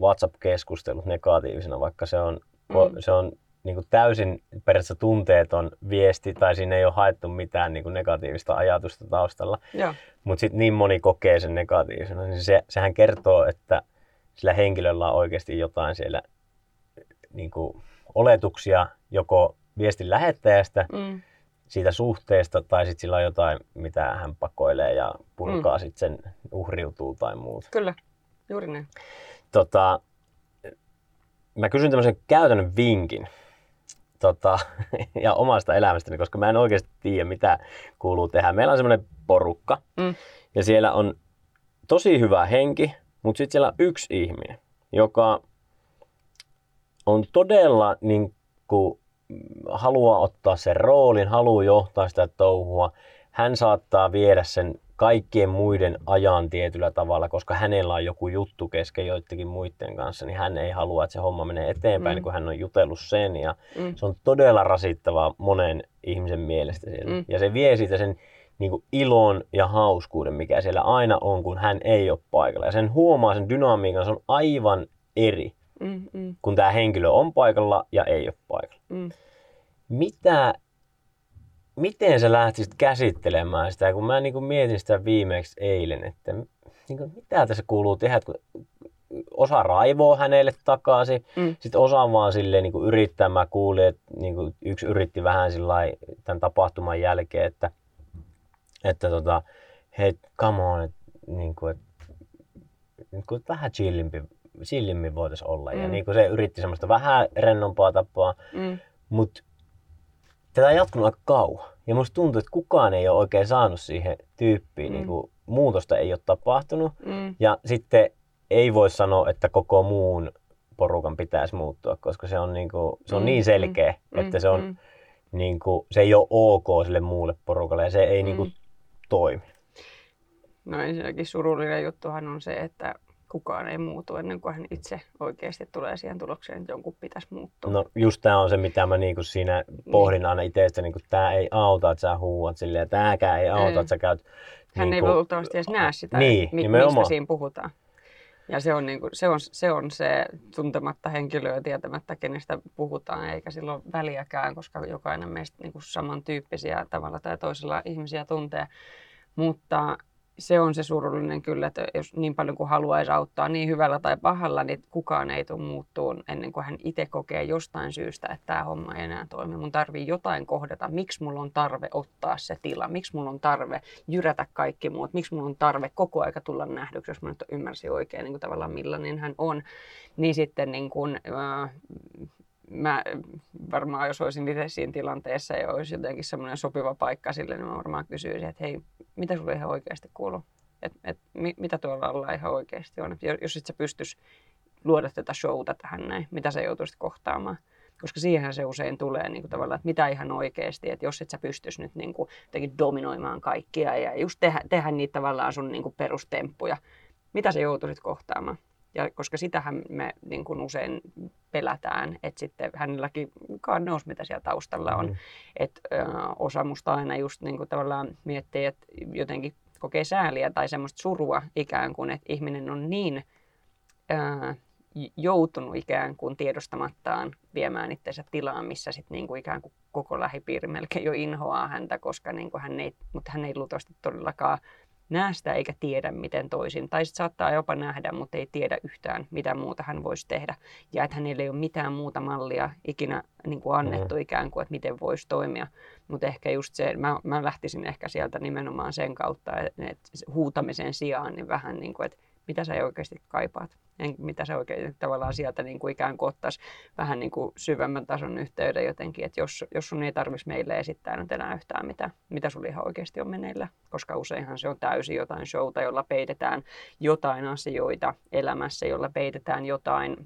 WhatsApp-keskustelut negatiivisena, vaikka se on, Mm. mm. se on niin kuin täysin periaatteessa tunteeton viesti, tai siinä ei ole haettu mitään niin kuin negatiivista ajatusta taustalla. Mutta sitten niin moni kokee sen negatiivisena, niin se, sehän kertoo, että sillä henkilöllä on oikeasti jotain siellä niin kuin oletuksia joko viestin lähettäjästä, Mm. siitä suhteesta, tai sitten sillä on jotain, mitä hän pakoilee ja purkaa mm. sitten sen uhriutuu tai muuta. Kyllä, juuri näin. Tota, mä kysyn tämmöisen käytännön vinkin tota, [laughs] ja omasta elämästäni, koska mä en oikeasti tiedä, mitä kuuluu tehdä. Meillä on semmoinen porukka, Mm. ja siellä on tosi hyvä henki, mutta sitten siellä on yksi ihminen, joka on todella niin kuin, haluaa ottaa sen roolin, haluaa johtaa sitä touhua. Hän saattaa viedä sen kaikkien muiden ajan tietyllä tavalla, koska hänellä on joku juttu kesken joidenkin muiden kanssa, niin hän ei halua, että se homma menee eteenpäin, Mm. mm. kun hän on jutellut sen. Ja Mm. se on todella rasittavaa monen ihmisen mielestä siellä. Mm. Ja se vie siitä sen niin kuin ilon ja hauskuuden, mikä siellä aina on, kun hän ei ole paikalla. Ja sen huomaa, sen dynamiikan, se on aivan eri, Mm, mm, kun tämä henkilö on paikalla ja ei ole paikalla. mm. Mitä, miten sä lähtisit käsittelemään sitä, kun mä niin kuin mietin sitä viimeksi eilen, että niin kuin, mitä tässä kuuluu tehdä, että kun osa raivoo hänelle takaisin, Mm. sitten osa vaan silleen niin kuin yrittää, mä kuulin, että niin kuin yksi yritti vähän tämän tapahtuman jälkeen, että, että tota, hei, come on, että, niin kuin, että, niin kuin, että vähän chillimpi, chillimmin voitaisiin olla. Mm. Ja niin kuin se yritti semmoista vähän rennompaa tapaa, Mm. mutta tätä on jatkunut aika kauan. Ja musta tuntuu, että kukaan ei ole oikein saanut siihen tyyppiin, Mm. niin kuin, muutosta ei ole tapahtunut. Mm. Ja sitten ei voi sanoa, että koko muun porukan pitäisi muuttua, koska se on, niin, kuin, se on Mm, niin selkeä, mm, että se, on, mm. niin kuin, se ei ole ok sille muulle porukalle ja se ei niin kuin, Mm. toimi. No ensinnäkin surullinen juttuhan on se, että kukaan ei muutu ennen kuin hän itse oikeasti tulee siihen tulokseen, että jonkun pitäisi muuttua. No just tämä on se, mitä mä niinku siinä pohdin aina itsestä, niinku, tämä ei auta, että sä huuat silleen, ja tämäkään ei auta, Ei. että sä käyt... Hän ei niinku- luultavasti edes näe sitä, Niin, mi- mistä siinä puhutaan. Ja se on, niin kuin, se, on, se on se tuntematta henkilöä ja tietämättä, kenestä puhutaan, eikä silloin väliäkään, koska jokainen meistä niin kuin samantyyppisiä tavalla tai toisella ihmisiä tuntee. Mutta se on se surullinen kyllä, että jos niin paljon kuin haluaisi auttaa niin hyvällä tai pahalla, niin kukaan ei tule muuttuun ennen kuin hän itse kokee jostain syystä, että tämä homma ei enää toimi. Mun tarvii jotain kohdata, miksi mulla on tarve ottaa se tila, miksi mulla on tarve jyrätä kaikki muut, miksi mulla on tarve koko aika tulla nähdyksi, jos mä nyt ymmärsin oikein niin kuin tavallaan millainen hän on. Niin sitten niin kuin, äh, mä varmaan jos olisin itse siinä tilanteessa ja olisi jotenkin semmoinen sopiva paikka sille, niin mä varmaan kysyisin, että hei, mitä sulle ihan oikeasti kuuluu? Et, et, mi, mitä tuolla ollaan ihan oikeasti on? Et jos et sä pystyisi luoda tätä showta tähän näin, mitä sä joutuisit kohtaamaan? Koska siihen se usein tulee niin kuin tavallaan, että mitä ihan oikeasti, että jos et sä pystyisi nyt niin kuin, dominoimaan kaikkia ja just tehdä, tehdä niitä tavallaan sun niin kuin perustemppuja, mitä sä joutuisit kohtaamaan? Ja koska sitähän me niin kuin usein pelätään, että sitten hänelläkin knows, mitä siellä taustalla on. Mm. Että osa musta aina just niin kuin tavallaan miettii, että jotenkin kokee sääliä tai semmoista surua ikään kuin, että ihminen on niin ää, joutunut ikään kuin tiedostamattaan viemään itsensä tilaan, missä sitten niin kuin ikään kuin koko lähipiiri melkein jo inhoaa häntä, koska niin kuin hän ei, mutta hän ei luultavasti todellakaan näe sitä eikä tiedä, miten toisin. Tai sitten saattaa jopa nähdä, mutta ei tiedä yhtään, mitä muuta hän voisi tehdä. Ja että hänelle ei ole mitään muuta mallia ikinä niin kuin annettu mm. ikään kuin, että miten voisi toimia. Mutta ehkä just se, mä, mä lähtisin ehkä sieltä nimenomaan sen kautta, että, että huutamisen sijaan niin vähän niin kuin, että mitä sä oikeasti kaipaat mitä se oikein tavallaan sieltä niin kuin ikään kuin ottaisi vähän niin kuin syvemmän tason yhteyden jotenkin, että jos, jos sun ei tarvitsisi meille esittää nyt enää yhtään mitä, mitä sulla ihan oikeasti on meneillä, koska useinhan se on täysin jotain showta, jolla peitetään jotain asioita elämässä, jolla peitetään jotain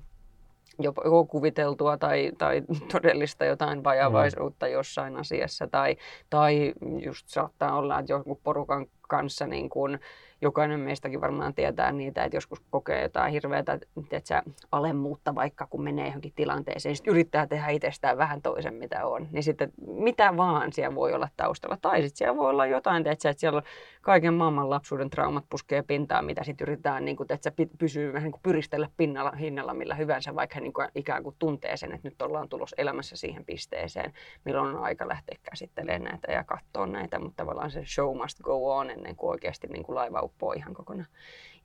joko kuviteltua tai, tai todellista jotain vajavaisuutta mm. jossain asiassa. Tai, tai just saattaa olla, että joku porukan kanssa niin kuin, jokainen meistäkin varmaan tietää niitä, että joskus kokee jotain hirveätä tiedätkö, alemmuutta vaikka kun menee johonkin tilanteeseen, sitten yrittää tehdä itsestään vähän toisen mitä on, niin sitten mitä vaan siellä voi olla taustalla. Tai sitten siellä voi olla jotain, tiedätkö, että siellä kaiken maailman lapsuuden traumat puskee pintaan, mitä sitten yritetään niin kuin, tiedätkö, pysyä vähän niin kuin pyristellä pinnalla hinnalla millä hyvänsä, vaikka niin kuin, ikään kuin tuntee sen, että nyt ollaan tulossa elämässä siihen pisteeseen, milloin on aika lähteä käsittelemään näitä ja katsoa näitä, mutta tavallaan se show must go on ennen kuin oikeasti niin kuin laiva uppoo ihan kokonaan.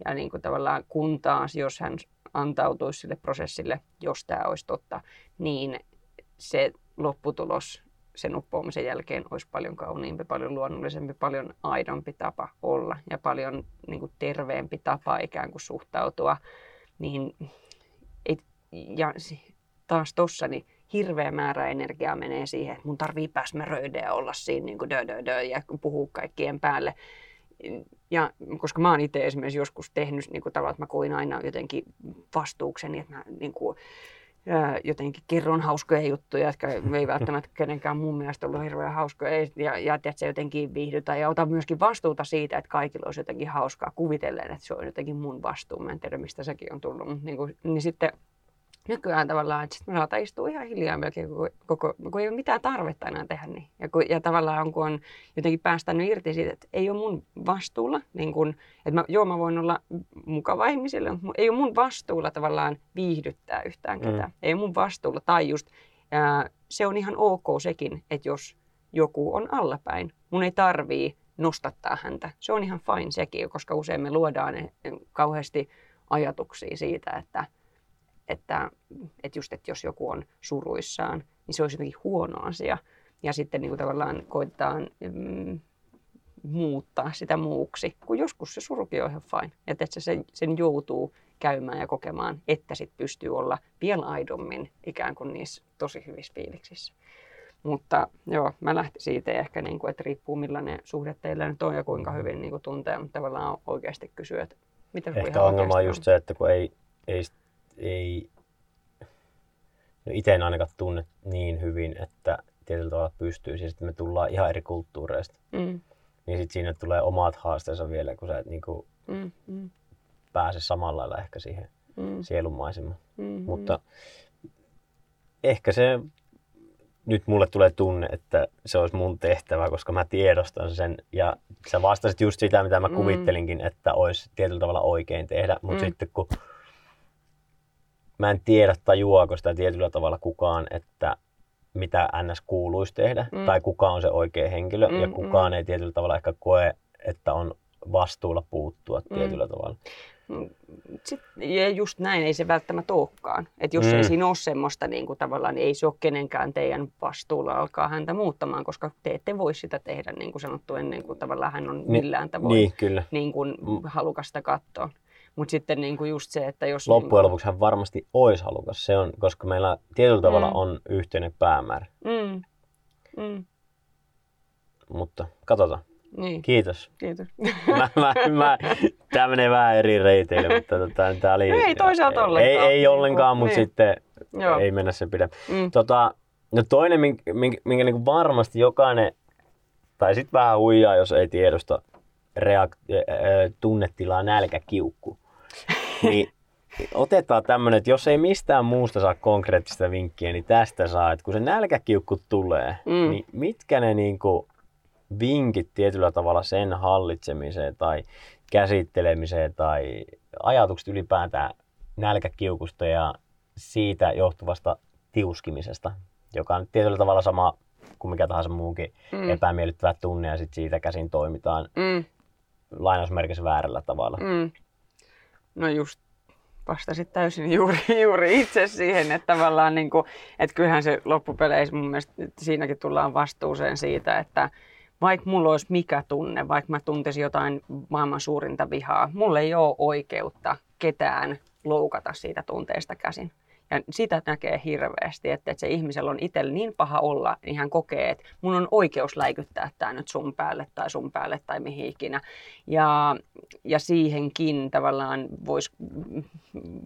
Ja niin kuin tavallaan kun taas, jos hän antautuisi sille prosessille, jos tämä olisi totta, niin se lopputulos sen uppoamisen jälkeen olisi paljon kauniimpi, paljon luonnollisempi, paljon aidompi tapa olla ja paljon niin kuin terveempi tapa ikään kuin suhtautua. Niin, et, ja taas tuossa niin hirveä määrä energiaa menee siihen, että mun tarvii pääsmäröidä ja olla siinä niin kuin dö, dö, dö, ja puhua kaikkien päälle ja koska mä oon itse esimerkiksi joskus tehnyt niin kuin tavallaan, että mä koin aina jotenkin vastuukseni, että mä niin kuin, jotenkin kerron hauskoja juttuja, jotka ei välttämättä kenenkään mun mielestä ollut hirveän hauskoja. Ja, ja että se jotenkin viihdytä ja otan myöskin vastuuta siitä, että kaikilla olisi jotenkin hauskaa kuvitellen, että se on jotenkin mun vastuu. Mä en tiedä, mistä sekin on tullut. Mutta niin, kuin, niin sitten nykyään tavallaan, että sitten me saadaan istua ihan hiljaa melkein koko, koko, kun ei ole mitään tarvetta enää tehdä niin. Ja, kun, ja tavallaan kun on jotenkin päästänyt irti siitä, että ei ole mun vastuulla, niin kun, että mä, joo mä voin olla mukava ihmisille, mutta ei ole mun vastuulla tavallaan viihdyttää yhtään ketään. Mm. Ei ole mun vastuulla. Tai just, ää, se on ihan ok sekin, että jos joku on allapäin, mun ei tarvii nostattaa häntä. Se on ihan fine sekin, koska usein me luodaan kauheasti ajatuksia siitä, että että, että just, että jos joku on suruissaan, niin se olisi jotenkin huono asia. Ja sitten niin kuin tavallaan koitetaan mm, muuttaa sitä muuksi, kun joskus se surukin on ihan fine. Että, että se sen joutuu käymään ja kokemaan, että sit pystyy olla vielä aidommin ikään kuin niissä tosi hyvissä fiiliksissä. Mutta joo, mä lähtin siitä ehkä, niin kuin, että riippuu millainen suhde teillä nyt on ja kuinka hyvin niin kuin tuntee, mutta tavallaan oikeasti kysyä, että miten Ehkä ongelma on just se, että kun ei, ei ei no itse en ainakaan tunne niin hyvin, että tietyllä tavalla pystyy. Siis, että me tullaan ihan eri kulttuureista. Mm. Niin sitten siinä tulee omat haasteensa vielä, kun sä et niin kuin mm, mm. pääse samalla lailla ehkä siihen mm. sielunmaisemaan. Mm-hmm. Mutta ehkä se nyt mulle tulee tunne, että se olisi mun tehtävä, koska mä tiedostan sen. Ja sä vastasit just sitä, mitä mä mm. kuvittelinkin, että olisi tietyllä tavalla oikein tehdä. Mutta mm. sitten kun mä en tiedä tajuaako sitä tietyllä tavalla kukaan, että mitä NS kuuluisi tehdä, mm. tai kuka on se oikea henkilö, mm, ja kukaan mm. ei tietyllä tavalla ehkä koe, että on vastuulla puuttua mm. tietyllä tavalla. Mm, Sitten, ja just näin ei se välttämättä olekaan. Että jos mm. ei siinä ole semmoista niin kuin tavallaan, niin ei se ole kenenkään teidän vastuulla alkaa häntä muuttamaan, koska te ette voi sitä tehdä niin kuin sanottu ennen kuin tavallaan hän on millään tavoin niin, kyllä. Niin kuin, halukasta katsoa. Mutta sitten niin kuin just se, että jos... Loppujen lopuksi hän varmasti olisi halukas, se on, koska meillä tietyllä tavalla mm. on yhteinen päämäärä. Mm. Mm. Mutta katsotaan. Niin. Kiitos. Kiitos. mä, mä, mä, tämä menee vähän eri reiteille, mutta tota, tämä oli... Ei toisaalta ollenkaan. Ei, ei ollenkaan, mutta Niin. sitten Joo. ei mennä sen pidemmälle. Mm. Tota, no toinen, minkä, minkä, minkä niin varmasti jokainen, tai sitten vähän huijaa, jos ei tiedosta, reak- äh, tunnetilaa nälkäkiukku. Niin otetaan tämmönen, että jos ei mistään muusta saa konkreettista vinkkiä, niin tästä saa, että kun se nälkäkiukku tulee, Mm. niin mitkä ne niinku vinkit tietyllä tavalla sen hallitsemiseen tai käsittelemiseen tai ajatukset ylipäätään nälkäkiukusta ja siitä johtuvasta tiuskimisesta, joka on tietyllä tavalla sama kuin mikä tahansa muukin Mm. epämiellyttävä tunne ja sitten siitä käsin toimitaan Mm. lainausmerkissä väärällä tavalla. Mm. No just vastasit täysin [laughs] juuri, juuri itse siihen, että tavallaan niin kuin, että kyllähän se loppupeleissä mun mielestä siinäkin tullaan vastuuseen siitä, että vaikka mulla olisi mikä tunne, vaikka mä tuntisin jotain maailman suurinta vihaa, mulla ei ole oikeutta ketään loukata siitä tunteesta käsin. Ja sitä näkee hirveästi, että, että se ihmisellä on itsellä niin paha olla, niin hän kokee, että mun on oikeus läikyttää tämä nyt sun päälle tai sun päälle tai mihin ikinä. Ja, ja siihenkin tavallaan vois,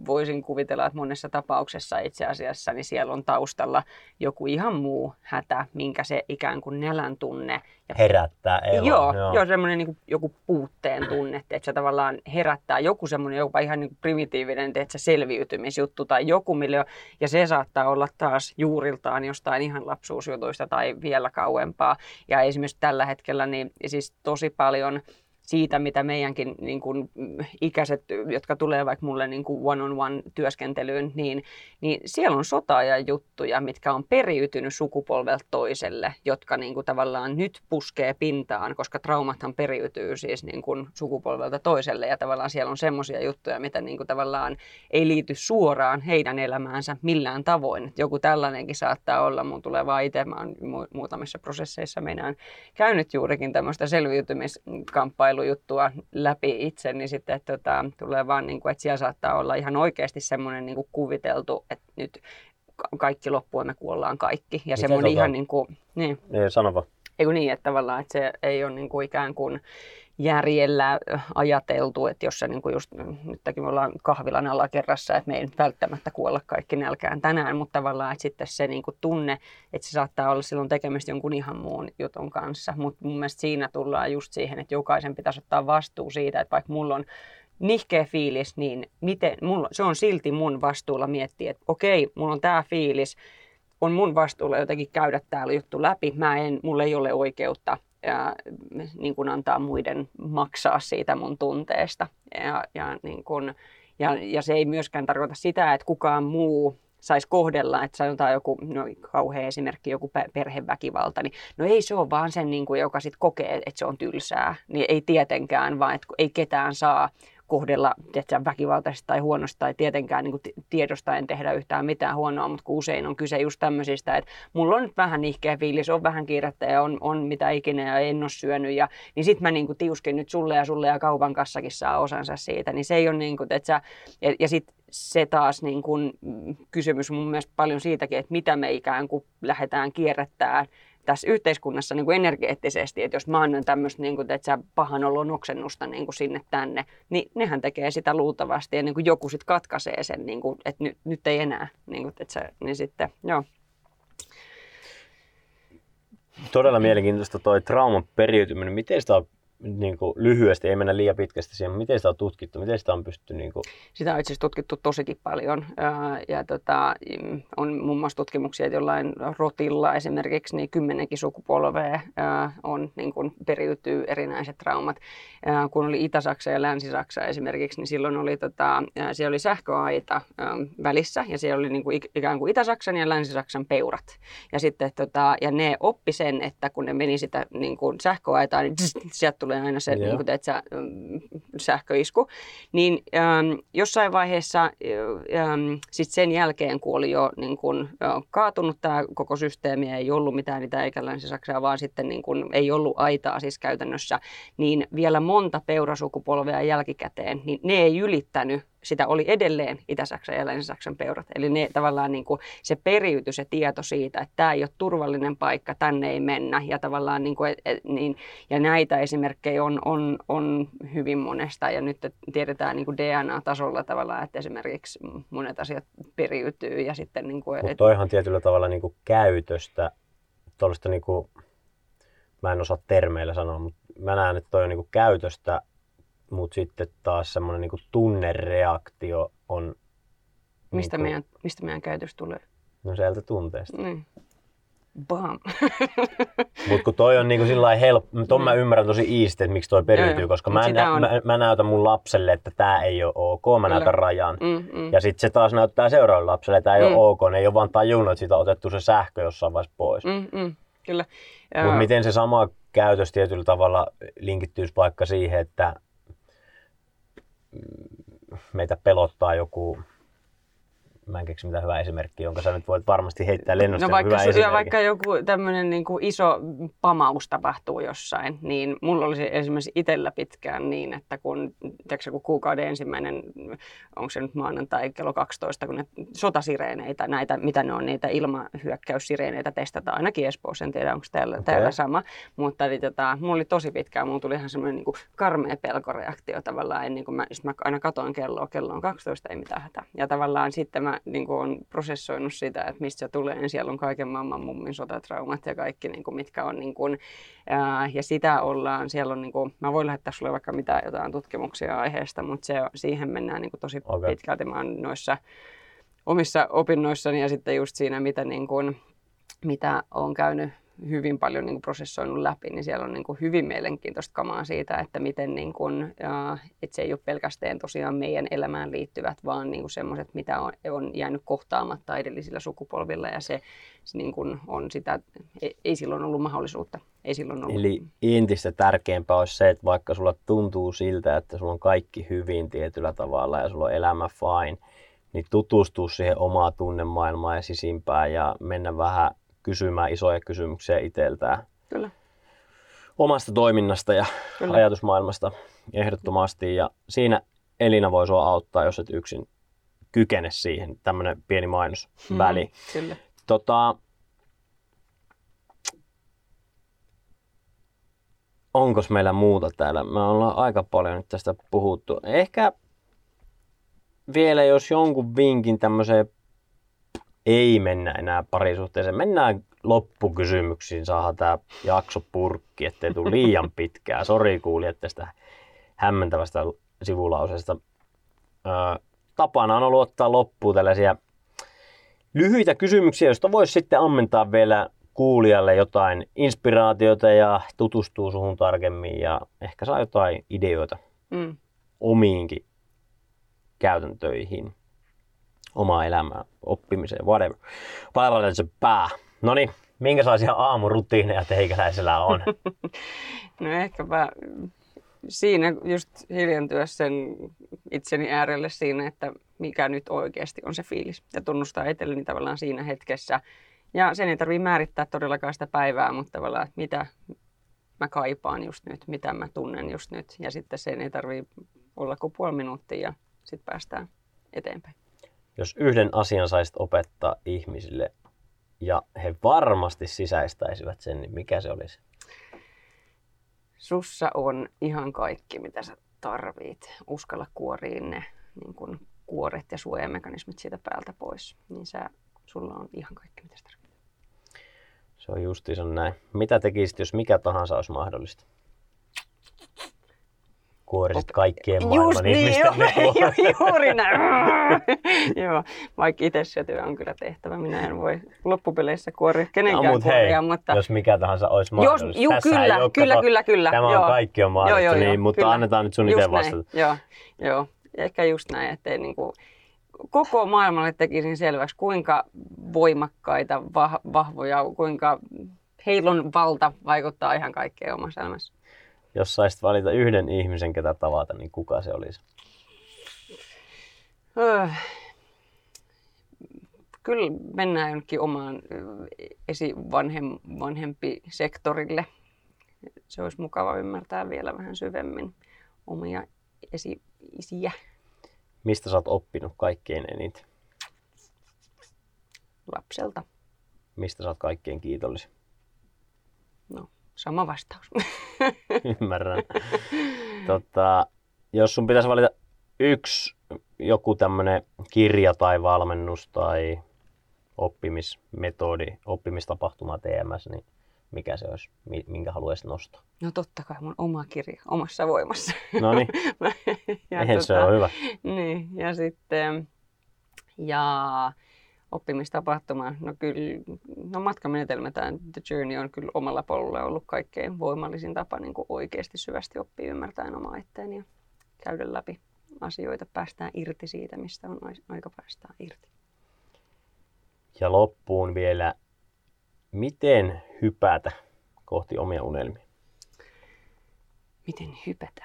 voisin kuvitella, että monessa tapauksessa itse asiassa niin siellä on taustalla joku ihan muu hätä, minkä se ikään kuin nälän tunne ja Herättää eloa. Joo, joo. joo semmoinen niin joku puutteen tunne, että se tavallaan herättää joku semmoinen jopa ihan niin primitiivinen että se selviytymisjuttu tai joku, mille on, ja se saattaa olla taas juuriltaan jostain ihan lapsuusjutuista tai vielä kauempaa. Ja esimerkiksi tällä hetkellä niin siis tosi paljon siitä, mitä meidänkin niin kuin, mm, ikäiset, jotka tulee vaikka mulle niin kuin one-on-one työskentelyyn, niin, niin siellä on sotaajan juttuja, mitkä on periytynyt sukupolvelta toiselle, jotka niin kuin, tavallaan nyt puskee pintaan, koska traumathan periytyy siis niin kuin, sukupolvelta toiselle ja tavallaan siellä on semmoisia juttuja, mitä niin kuin, tavallaan ei liity suoraan heidän elämäänsä millään tavoin. Et joku tällainenkin saattaa olla, mun tulee vaan itse, mä oon mu- muutamissa prosesseissa meinaan käynyt juurikin tämmöistä selviytymiskamppailujuttua läpi itse, niin sitten että, tota, tulee vaan, niin kuin, että siellä saattaa olla ihan oikeasti semmoinen niin kuin kuviteltu, että nyt ka- kaikki loppuu ja me kuollaan kaikki. Ja Miten semmoinen tota- ihan niin kuin, niin, Ei, sano vaan. ei niin, että tavallaan että se ei ole niin kuin ikään kuin järjellä ajateltu, että jos se niin kuin just, nytkin me ollaan kahvilan alakerrassa, että me ei välttämättä kuolla kaikki nälkään tänään, mutta tavallaan, että sitten se niin kuin tunne, että se saattaa olla silloin tekemistä jonkun ihan muun jutun kanssa, mutta mun mielestä siinä tullaan just siihen, että jokaisen pitäisi ottaa vastuu siitä, että vaikka mulla on nihkeä fiilis, niin miten, mulla, se on silti mun vastuulla miettiä, että okei, mulla on tämä fiilis, on mun vastuulla jotenkin käydä täällä juttu läpi. Mä en, mulla ei ole oikeutta ja, niin kuin antaa muiden maksaa siitä mun tunteesta. Ja, ja, niin kuin, ja, ja se ei myöskään tarkoita sitä, että kukaan muu saisi kohdella, että sanotaan joku, no kauhea esimerkki, joku pe- perheväkivalta, niin no ei se ole vaan sen, niin kuin, joka sitten kokee, että se on tylsää. Niin ei tietenkään, vaan että ei ketään saa kohdella tiedätkö, väkivaltaisesti tai huonosti tai tietenkään niin kuin ti- tiedostaen tehdä yhtään mitään huonoa, mutta kun usein on kyse just tämmöisistä, että mulla on nyt vähän nihkeä fiilis, on vähän kiirettä ja on, on mitä ikinä ja en ole syönyt ja niin sit mä niin kuin tiuskin nyt sulle ja sulle ja kaupan kassakin saa osansa siitä, niin se ei ole niin kuin, että ja, ja sit se taas niin kuin, mm, kysymys mun mielestä paljon siitäkin, että mitä me ikään kuin lähdetään kierrättämään tässä yhteiskunnassa niin kuin energeettisesti, että jos mä annan tämmöistä niin kuin, että sä pahan olon oksennusta niin kuin sinne tänne, niin nehän tekee sitä luultavasti ja niin kuin joku sitten katkaisee sen, niin kuin, että nyt, nyt ei enää, niin, kuin, että sä, niin sitten, joo. Todella mielenkiintoista toi trauman periytyminen. Miten sitä on niin kuin, lyhyesti, ei mennä liian pitkästi siihen, miten sitä on tutkittu, miten sitä on pystytty niin kuin, Sitä on itse asiassa tutkittu tosikin paljon. Ja tota, mm, on muun muassa tutkimuksia, että jollain rotilla esimerkiksi niin kymmenenkin sukupolvea on, niin kuin periytyy erinäiset traumat. Kun oli Itä-Saksa ja Länsi-Saksa esimerkiksi, niin silloin oli, tota, siellä oli sähköaita välissä ja siellä oli niin kuin ik- ikään kuin Itä-Saksan ja Länsi-Saksan peurat. Ja, sitten, tota, ja ne oppi sen, että kun ne meni sitä niin kuin sähköaitaa, niin sieltä tulee aina se, Joo. niin kuin, että sä, mm, sähköisku. Niin ähm, jossain vaiheessa, ähm, sit sen jälkeen kun oli jo niin äh, kaatunut tämä koko systeemi, ei ollut mitään niitä eikälänsisaksia, vaan sitten niin kun, ei ollut aitaa siis käytännössä, niin vielä monta peurasukupolvea jälkikäteen, niin ne ei ylittänyt sitä oli edelleen Itä-Saksan ja Länsi-Saksan peurat. Eli ne tavallaan niin kuin se periytyi se tieto siitä, että tämä ei ole turvallinen paikka, tänne ei mennä. Ja, tavallaan niin kuin, et, et, niin, ja näitä esimerkkejä on, on, on hyvin monesta. Ja nyt tiedetään niin kuin DNA-tasolla tavallaan, että esimerkiksi monet asiat periytyy. Ja sitten niin kuin, Mutta toihan tietyllä tavalla niin kuin käytöstä, tuollaista niin kuin, mä en osaa termeillä sanoa, mutta mä näen, että toi on niin kuin käytöstä mutta sitten taas semmoinen niin tunnereaktio on... Mistä, niin kuin, meidän, mistä meidän käytös tulee? No sieltä tunteesta. Niin. Bam. [laughs] Mutta kun toi on niinku sillä helppo, ton mm. mä ymmärrän tosi iisti, että miksi toi periytyy, koska mä, nä- on... mä, mä, näytän mun lapselle, että tämä ei ole ok, mä Kyllä. näytän rajan. Mm, mm. Ja sitten se taas näyttää seuraavalle lapselle, että tämä ei mm. ole ok, ne ei ole vaan tajunnut, että siitä on otettu se sähkö jossain vaiheessa pois. Mm, mm. Kyllä. Mutta miten se sama käytös tietyllä tavalla linkittyisi vaikka siihen, että meitä pelottaa joku mä en keksi mitään hyvää esimerkkiä, jonka sä nyt voit varmasti heittää lennosta. No vaikka, hyvä vaikka joku tämmöinen niin kuin iso pamaus tapahtuu jossain, niin mulla olisi esimerkiksi itsellä pitkään niin, että kun, tiedätkö, kun kuukauden ensimmäinen, onko se nyt maanantai kello 12, kun ne sotasireeneitä, näitä, mitä ne on, niitä ilmahyökkäyssireeneitä testataan ainakin Espoossa, en tiedä onko täällä, okay. täällä sama, mutta eli, tota, mulla oli tosi pitkään, mulla tuli ihan semmoinen niin kuin karmea pelkoreaktio tavallaan, ennen kuin mä, mä aina katoin kelloa, kello on 12, ei mitään hätää. Ja tavallaan sitten mä niin kuin on prosessoinut sitä, että mistä se tulee, niin siellä on kaiken maailman mummin sotatraumat ja kaikki, niin kuin, mitkä on, niin kuin, ää, ja sitä ollaan, siellä on, niin kuin, mä voin lähettää sulle vaikka mitään jotain tutkimuksia aiheesta, mutta se, siihen mennään niin kuin, tosi okay. pitkälti, mä oon noissa omissa opinnoissani ja sitten just siinä, mitä, niin kuin, mitä on käynyt hyvin paljon niin kuin prosessoinut läpi, niin siellä on niin kuin hyvin mielenkiintoista kamaa siitä, että miten niin kuin, että se ei ole pelkästään tosiaan meidän elämään liittyvät, vaan niin kuin semmoiset, mitä on, on jäänyt kohtaamatta edellisillä sukupolvilla ja se, se niin kuin on sitä, ei, ei silloin ollut mahdollisuutta. Ei silloin ollut. Eli entistä tärkeämpää olisi se, että vaikka sulla tuntuu siltä, että sulla on kaikki hyvin tietyllä tavalla ja sulla on elämä fine, niin tutustua siihen omaa tunnemaailmaan ja sisimpään ja mennä vähän kysymään isoja kysymyksiä itseltään. Kyllä. Omasta toiminnasta ja Kyllä. ajatusmaailmasta ehdottomasti. Ja siinä Elina voi sua auttaa, jos et yksin kykene siihen. Tämmöinen pieni mainosväli. Mm, kyllä. Tota, onko meillä muuta täällä? Me ollaan aika paljon nyt tästä puhuttu. Ehkä vielä jos jonkun vinkin tämmöiseen ei mennä enää parisuhteeseen. Mennään loppukysymyksiin, saadaan tämä jakso purkki, ettei tule liian [laughs] pitkää. Sori kuulijat tästä hämmentävästä sivulauseesta. Öö, tapana on ollut ottaa loppuun tällaisia lyhyitä kysymyksiä, joista voisi sitten ammentaa vielä kuulijalle jotain inspiraatiota ja tutustuu suhun tarkemmin ja ehkä saa jotain ideoita mm. omiinkin käytäntöihin omaa elämää, oppimiseen, whatever. Palvelee se pää. No niin, minkälaisia aamurutiineja teikäläisellä on? [laughs] no ehkäpä siinä just hiljentyä sen itseni äärelle siinä, että mikä nyt oikeasti on se fiilis. Ja tunnustaa itselleni tavallaan siinä hetkessä. Ja sen ei tarvitse määrittää todellakaan sitä päivää, mutta tavallaan, että mitä mä kaipaan just nyt, mitä mä tunnen just nyt. Ja sitten sen ei tarvitse olla kuin puoli minuuttia ja sitten päästään eteenpäin. Jos yhden asian saisit opettaa ihmisille ja he varmasti sisäistäisivät sen, niin mikä se olisi? Sussa on ihan kaikki, mitä sä tarvit. Uskalla kuoriin ne niin kun kuoret ja suojamekanismit siitä päältä pois. Niin sä, sulla on ihan kaikki, mitä sä tarvit. Se on justiinsa näin. Mitä tekisit, jos mikä tahansa olisi mahdollista? Kuorisit kaikkien maailman Just niin, ihmisten niin, [laughs] jo, juuri näin. [laughs] joo, vaikka itse se työ on kyllä tehtävä. Minä en voi loppupeleissä kuoria kenenkään no, mut kuoria, hei, mutta... jos mikä tahansa olisi mahdollista. Jos, juu, kyllä, ole, kyllä, kato, kyllä, kyllä. Tämä joo. on kaikki on mahdollista, joo, joo, niin, mutta kyllä. annetaan nyt sun itse vastata. Joo, joo. Ehkä just näin, ettei niinku, koko maailmalle tekisin selväksi, kuinka voimakkaita, vah, vahvoja, kuinka heilon valta vaikuttaa ihan kaikkeen omassa elämässä. Jos saisit valita yhden ihmisen, ketä tavata, niin kuka se olisi? Öö, kyllä mennään jonnekin omaan esivanhempi sektorille. Se olisi mukava ymmärtää vielä vähän syvemmin omia esi-isiä. Mistä sä oot oppinut kaikkein eniten? Lapselta. Mistä sä oot kaikkein kiitollisin? No, sama vastaus. [laughs] Ymmärrän. tota, jos sun pitäisi valita yksi joku tämmöinen kirja tai valmennus tai oppimismetodi, oppimistapahtuma TMS, niin mikä se olisi, minkä haluaisit nostaa? No totta kai mun oma kirja, omassa voimassa. No niin, [laughs] tota, se on hyvä. Niin, ja sitten ja oppimistapahtuma, no kyllä, no matkamenetelmä tämä The Journey on kyllä omalla polulla ollut kaikkein voimallisin tapa niin kuin oikeasti syvästi oppia ymmärtäen omaa itseäni ja käydä läpi asioita, päästään irti siitä, mistä on aika päästään irti. Ja loppuun vielä, miten hypätä kohti omia unelmia? Miten hypätä?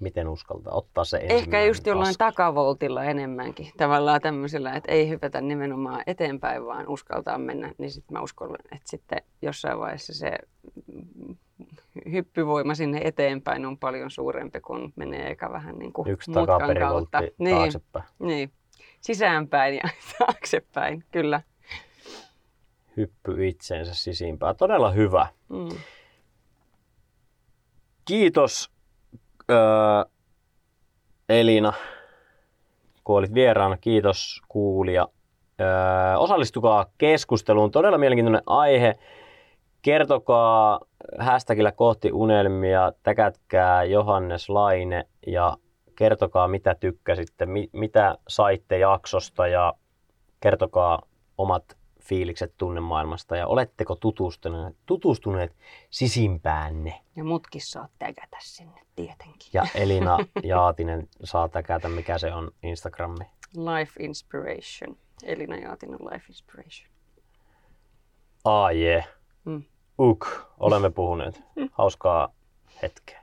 Miten uskaltaa ottaa se Ehkä just jollain askel. takavoltilla enemmänkin. Tavallaan tämmöisellä, että ei hypätä nimenomaan eteenpäin, vaan uskaltaa mennä. Niin sitten mä uskon, että sitten jossain vaiheessa se hyppyvoima sinne eteenpäin on paljon suurempi, kun menee eka vähän niin kuin Yksi mutkan kautta. Niin, taaksepäin. Niin, sisäänpäin ja [laughs] taaksepäin, kyllä. Hyppy itseensä sisimpään. Todella hyvä. Mm. Kiitos öö, Elina, kun olit vieraana. Kiitos kuulija. Öö, osallistukaa keskusteluun. Todella mielenkiintoinen aihe. Kertokaa hashtagillä kohti unelmia, täkätkää Johannes Laine ja kertokaa mitä tykkäsitte, mi- mitä saitte jaksosta ja kertokaa omat fiilikset tunnemaailmasta ja oletteko tutustuneet, tutustuneet sisimpäänne. Ja mutkin saa täkätä sinne tietenkin. Ja Elina [laughs] Jaatinen saa täkätä, mikä se on Instagrammi. Life Inspiration. Elina Jaatinen Life Inspiration. Ah, yeah. Mm. Uk, olemme puhuneet. [laughs] Hauskaa hetkeä.